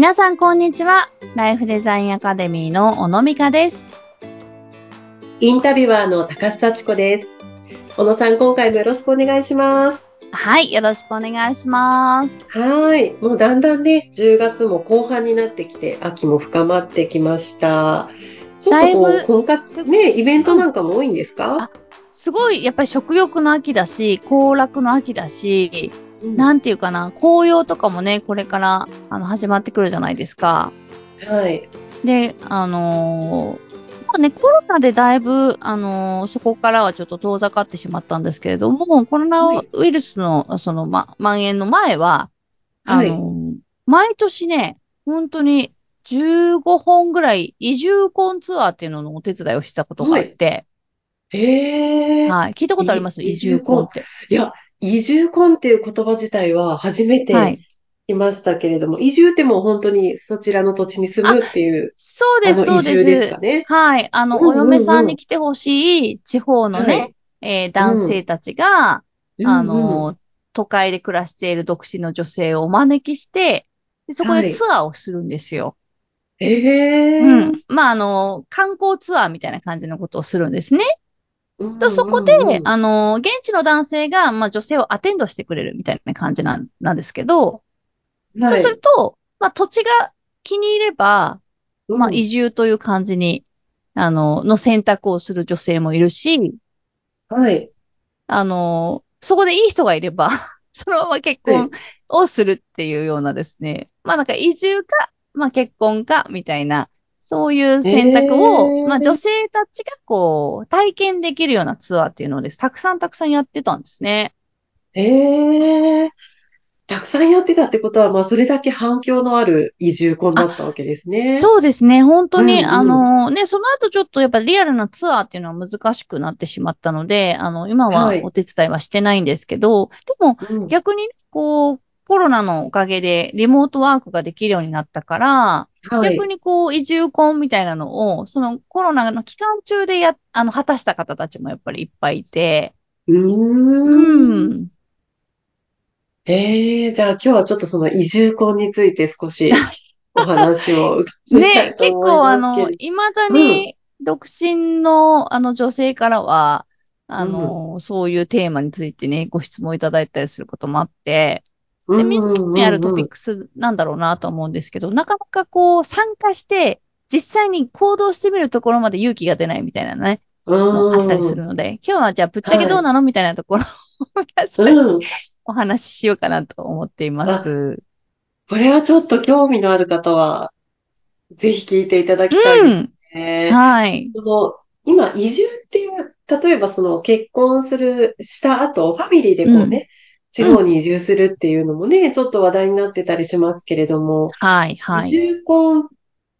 皆さん、こんにちは。ライフデザインアカデミーの小野美香です。インタビュアーの高須幸子です。小野さん、今回もよろしくお願いします。はい、よろしくお願いします。はい。もうだんだんね、10月も後半になってきて、秋も深まってきました。ちょっとこう、婚活、ね、イベントなんかも多いんですか、すごい、やっぱり食欲の秋だし、行楽の秋だし、うんなんていうかな、紅葉とかもね、これから、あの、始まってくるじゃないですか。はい。で、あのーまあね、コロナでだいぶ、あのーそこからはちょっと遠ざかってしまったんですけれども、コロナウイルスの、その、ま、蔓延の前は、あのはい。ー毎年ね、本当に15本ぐらい移住婚ツアーっていうののお手伝いをしたことがあって、へえ。はい。聞いたことあります？い移住婚って。いや、移住婚っていう言葉自体は初めてはい。聞きましたけれども、移住ってもう本当にそちらの土地に住むっていう、そうです、そうですです。かね。はい。あの、うんうんうんお嫁さんに来てほしい地方のね、えー男性たちが、うんあうんの、都会で暮らしている独身の女性をお招きして、でそこはいでツアーをするんですよ。へえ。うん。まあ、あの、観光ツアーみたいな感じのことをするんですね。うんとそこで、あの、現地の男性が、まあ、女性をアテンドしてくれるみたいな感じなんなんですけど、そうすると、まあ、土地が気に入れば、まあ、はい。移住という感じに、あの、の選択をする女性もいるし、うんはい。あの、そこでいい人がいれば、そのまま結婚をするっていうようなですね。まあなんか移住か、まあ結婚か、みたいな、そういう選択を、へーまあ女性たちがこう、体験できるようなツアーっていうのをです。たくさんたくさんやってたんですね。へえ。たくさんやってたってことは、まあ、それだけ反響のある移住婚だったわけですね。そうですね。本当に、うんうんあの、ね、その後ちょっとやっぱリアルなツアーっていうのは難しくなってしまったので、あの、今ははいお手伝いはしてないんですけど、でもうん逆に、こう、コロナのおかげでリモートワークができるようになったから、はい。逆にこう、移住婚みたいなのを、そのコロナの期間中でや、あの、果たした方たちもやっぱりいっぱいいて、うー。うんん。ええ、じゃあ今日はちょっとその移住婚について少しお話を伺いたね、結構あの、未だに独身のあの女性からは、あの、そういうテーマについてね、ご質問いただいたりすることもあって、ど。で、みんなるトピック。クスなんだろうなと思うんですけど、なかなかこう参加して、実際に行動してみるところまで勇気が出ないみたいなね、もあったりするので、今日はじゃあぶっちゃけどうなのみたいなところを皆さんにうん。お話ししようかなと思っています。これはちょっと興味のある方は、ぜひ聞いていただきたいですうん。ね。はい。その、今、移住っていう、例えばその結婚する、した後、ファミリーでこうね、地方に移住するっていうのもね、ちょっと話題になってたりしますけれども、はい。は移い。住婚、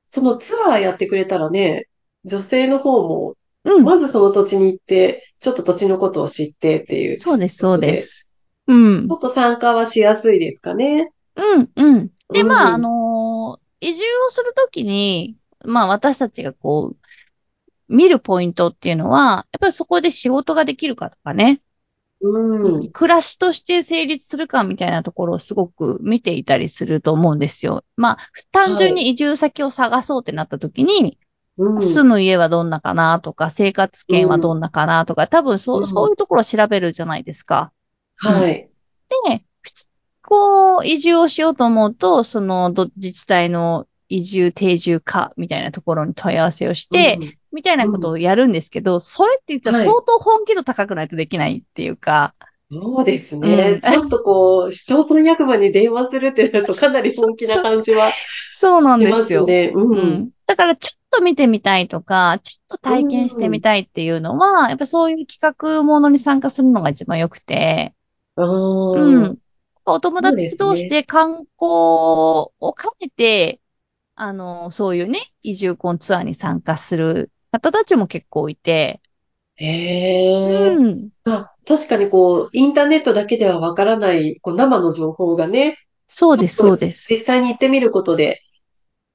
そのツアーやってくれたらね、女性の方も、うん。まずその土地に行って、ちょっと土地のことを知ってっていう、ちそうです、そうです。うん。ょっと参加はしやすいですかね。うん、うん。で、うんまあ、あのー移住をするときに、まあ、私たちがこう、見るポイントっていうのは、やっぱりそこで仕事ができるかとかね、うん。暮らしとして成立するかみたいなところをすごく見ていたりすると思うんですよ。まあ、単純に移住先を探そうってなったときに、うん。住む家はどんなかなとか、生活圏はどんなかなとか、多分そうう、んそういうところを調べるじゃないですか。はい。で、こう、移住をしようと思うと、その、ど自治体の移住定住課みたいなところに問い合わせをして、うんみたいなことをやるんですけど、それって言ったらはい相当本気度高くないとできないっていうか、そうですうんね。ちょっとこう、市町村役場に電話するってなるとかなり本気な感じはそうなんしですすね。う。うんん。だからちょっと見てみたいとか、ちょっと体験してみたいっていうのは、やっぱそういう企画ものに参加するのが一番良くて、あうーん。お友達同士で観光を兼ねて、あの、そういうね、移住婚ツアーに参加する方たちも結構いて、へえ。うん。あ、確かにこう、インターネットだけではわからない、こう、生の情報がね、そうです、そうです。実際に行ってみることで、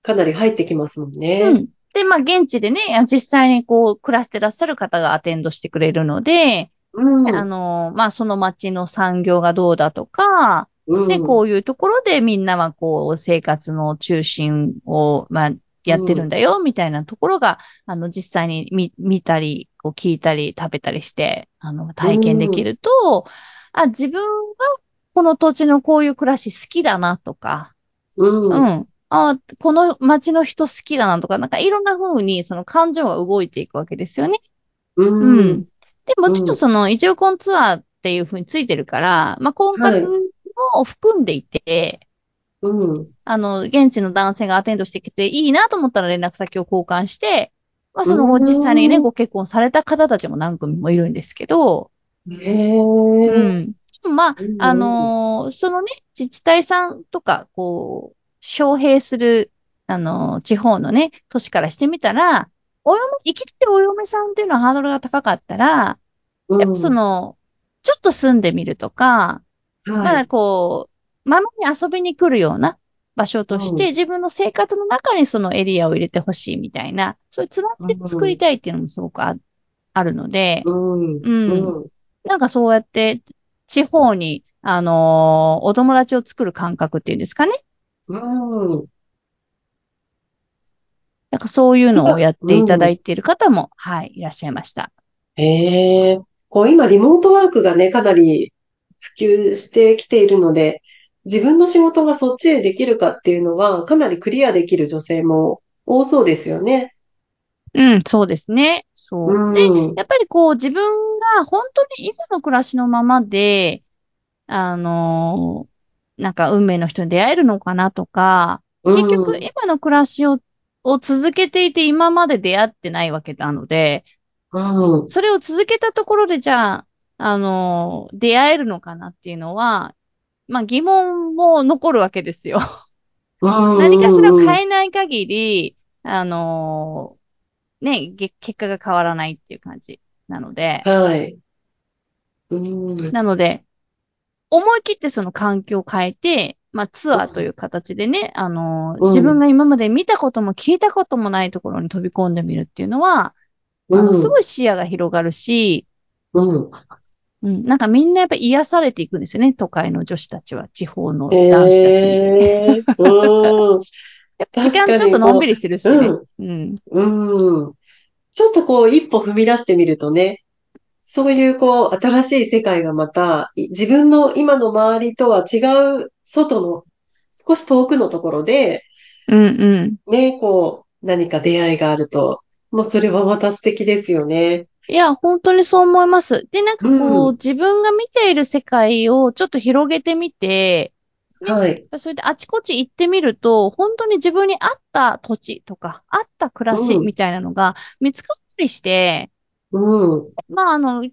かなり入ってきますもんうね。ん。で、まあ、現地でね、実際にこう、暮らしてらっしゃる方がアテンドしてくれるので、うん。あの、まあ、その町の産業がどうだとか、で、こうういうところでみんなはこう、生活の中心を、まあ、やってるんだよ、みたいなところが、あの、実際に見、見たり、こう聞いたり、食べたりして、あの、体験できると、あ、自分はこの土地のこういう暮らし好きだなとか、ん。うん。うん。あ、この街の人好きだなとか、なんかいろんな風にその感情が動いていくわけですよね。う。うんん。で、もちろうんんその移住婚ツアーっていう風についてるから、まあ、婚活も含んでいて、うん。あの、現地の男性がアテンドしてきていいなと思ったら連絡先を交換して、まあ、その後うん実際にね、ご結婚された方たちも何組もいるんですけど、へえ。うん。まあうん、あのーそのね、自治体さんとか、こう、招聘する、あのー地方のね、都市からしてみたら、お嫁、生きてるお嫁さんっていうのはハードルが高かったら、うんやっぱその、ちょっと住んでみるとか、まだはい。こう、ままに遊びに来るような場所として、うん自分の生活の中にそのエリアを入れてほしいみたいな、そういうつながりを作りたいっていうのもすごくああるので、うん。うんうん。なんかそうやって地方に、あのーお友達を作る感覚っていうんですかね。うん。なんかそういうのをやっていただいている方も、はい、いらっしゃいました。へえ。こう、今、リモートワークがね、かなり普及してきているので、自分の仕事がそっちでできるかっていうのは、かなりクリアできる女性も多そうですよね。うん、そうですね。そう。で、うん。やっぱりこう自分が本当に今の暮らしのままで、あのーなんか運命の人に出会えるのかなとか、結局うん。今の暮らしを、を続けていて今まで出会ってないわけなので、うん。それを続けたところでじゃあ、あのー出会えるのかなっていうのは、まあ疑問も残るわけですよ。うん。何かしら変えない限り、あのーね、げ結果が変わらないっていう感じなので、はい。うん。なので、思い切ってその環境を変えて、まあツアーという形でね、あの自分が今まで見たことも聞いたこともないところに飛び込んでみるっていうのは、あの、すごい視野が広がるし、うん。うん、なんかみんなやっぱ癒されていくんですよね、都会の女子たちは、地方の男子たちに。やっぱ時間ちょっとのんびりしてるしね。うん。うん。ちょっとこう、一歩踏み出してみるとね、そういうこう、新しい世界がまた、い自分の今の周りとは違う、外の、少し遠くのところで、うんうん。ね、こう、何か出会いがあると、もうそれはまた素敵ですよね。いや、本当にそう思います。で、なんかこう、うん自分が見ている世界をちょっと広げてみて、ねはい。それであちこち行ってみると、本当に自分に合った土地とか、合った暮らしうんみたいなのが見つかったりして、うん。まあ、あの、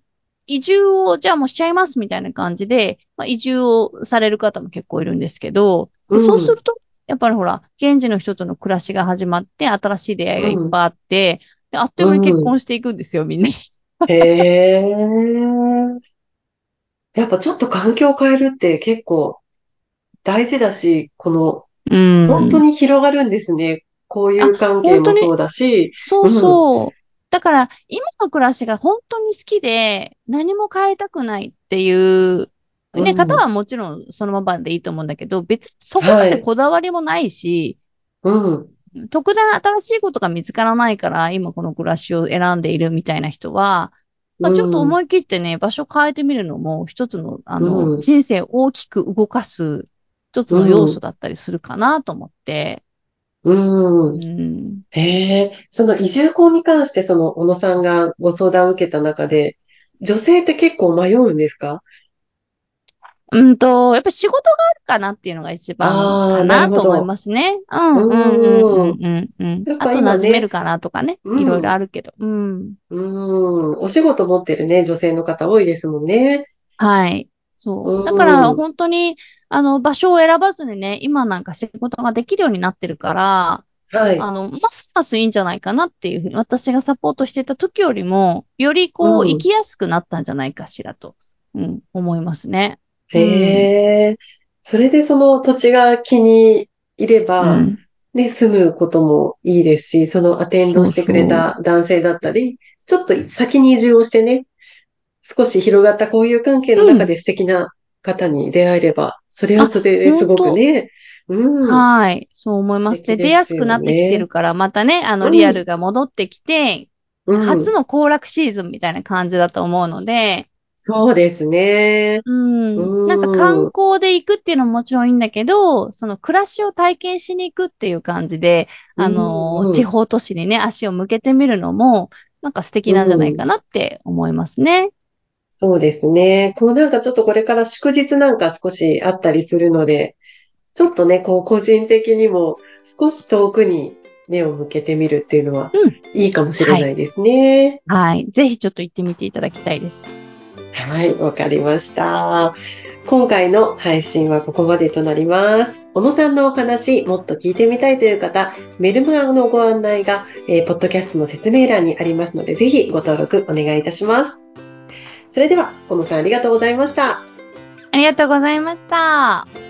移住をじゃあもうしちゃいますみたいな感じで、まあ、移住をされる方も結構いるんですけど、そうすると、やっぱりほら、現地の人との暮らしが始まって、新しい出会いがいっぱいあって、であっという間に結婚していくんですよ、みんな。へえ。やっぱちょっと環境を変えるって結構大事だし、この、うん。本当に広がるんですね。交友関係もそうだし、そうそう。だから、今の暮らしが本当に好きで、何も変えたくないっていう、ね、うん方はもちろんそのままでいいと思うんだけど、別にそこまでこだわりもないし、うん。特段新しいことが見つからないから、今この暮らしを選んでいるみたいな人は、まあ、ちょっと思い切ってね、場所変えてみるのも一つの、あの、うん。人生を大きく動かす一つの要素だったりするかなと思って、うん。うん。へえ、その移住婚に関して、その小野さんがご相談を受けた中で、女性って結構迷うんですか？うんと、やっぱ仕事があるかなっていうのが一番かなと思いますね。うん、うん、うん、うん、うんあと馴染めるかなとかね。うんいろいろあるけど。うん。うん。お仕事持ってるね、女性の方多いですもんね。はい。そうう。んだから本当に、あの、場所を選ばずにね、今なんか仕事ができるようになってるから、はい。あの、ますますいいんじゃないかなっていうふうに、私がサポートしてた時よりも、よりこう、うん生きやすくなったんじゃないかしらと、うん、思いますね。へえ。それでその土地が気に入れうば、ん。ね、住むこともいいですし、そのアテンドしてくれた男性だったり、ちょっと先に移住をしてね、少し広がった交友関係の中で素敵な方に出会えれば、それはそれですごくね。うん。はい。そう思います。で、ね出やすくなってきてるから、またね、あの、うんリアルが戻ってきて、うん初の行楽シーズンみたいな感じだと思うので、そうですね。うん。うんなんか観光で行くっていうのももちろんいいんだけど、その暮らしを体験しに行くっていう感じで、あの、うん地方都市にね、足を向けてみるのも、なんか素敵なんじゃないかなって思いますね。そうですね。こうなんかちょっとこれから祝日なんか少しあったりするので、ちょっとね、こう個人的にも少し遠くに目を向けてみるっていうのはうんいいかもしれないですね。はい。ぜひちょっと行ってみていただきたいです。はい、わかりました。今回の配信はここまでとなります。小野さんのお話、もっと聞いてみたいという方、メルマガのご案内が、えーポッドキャストの説明欄にありますので、ぜひご登録お願いいたします。それでは、小野さんありがとうございました。ありがとうございました。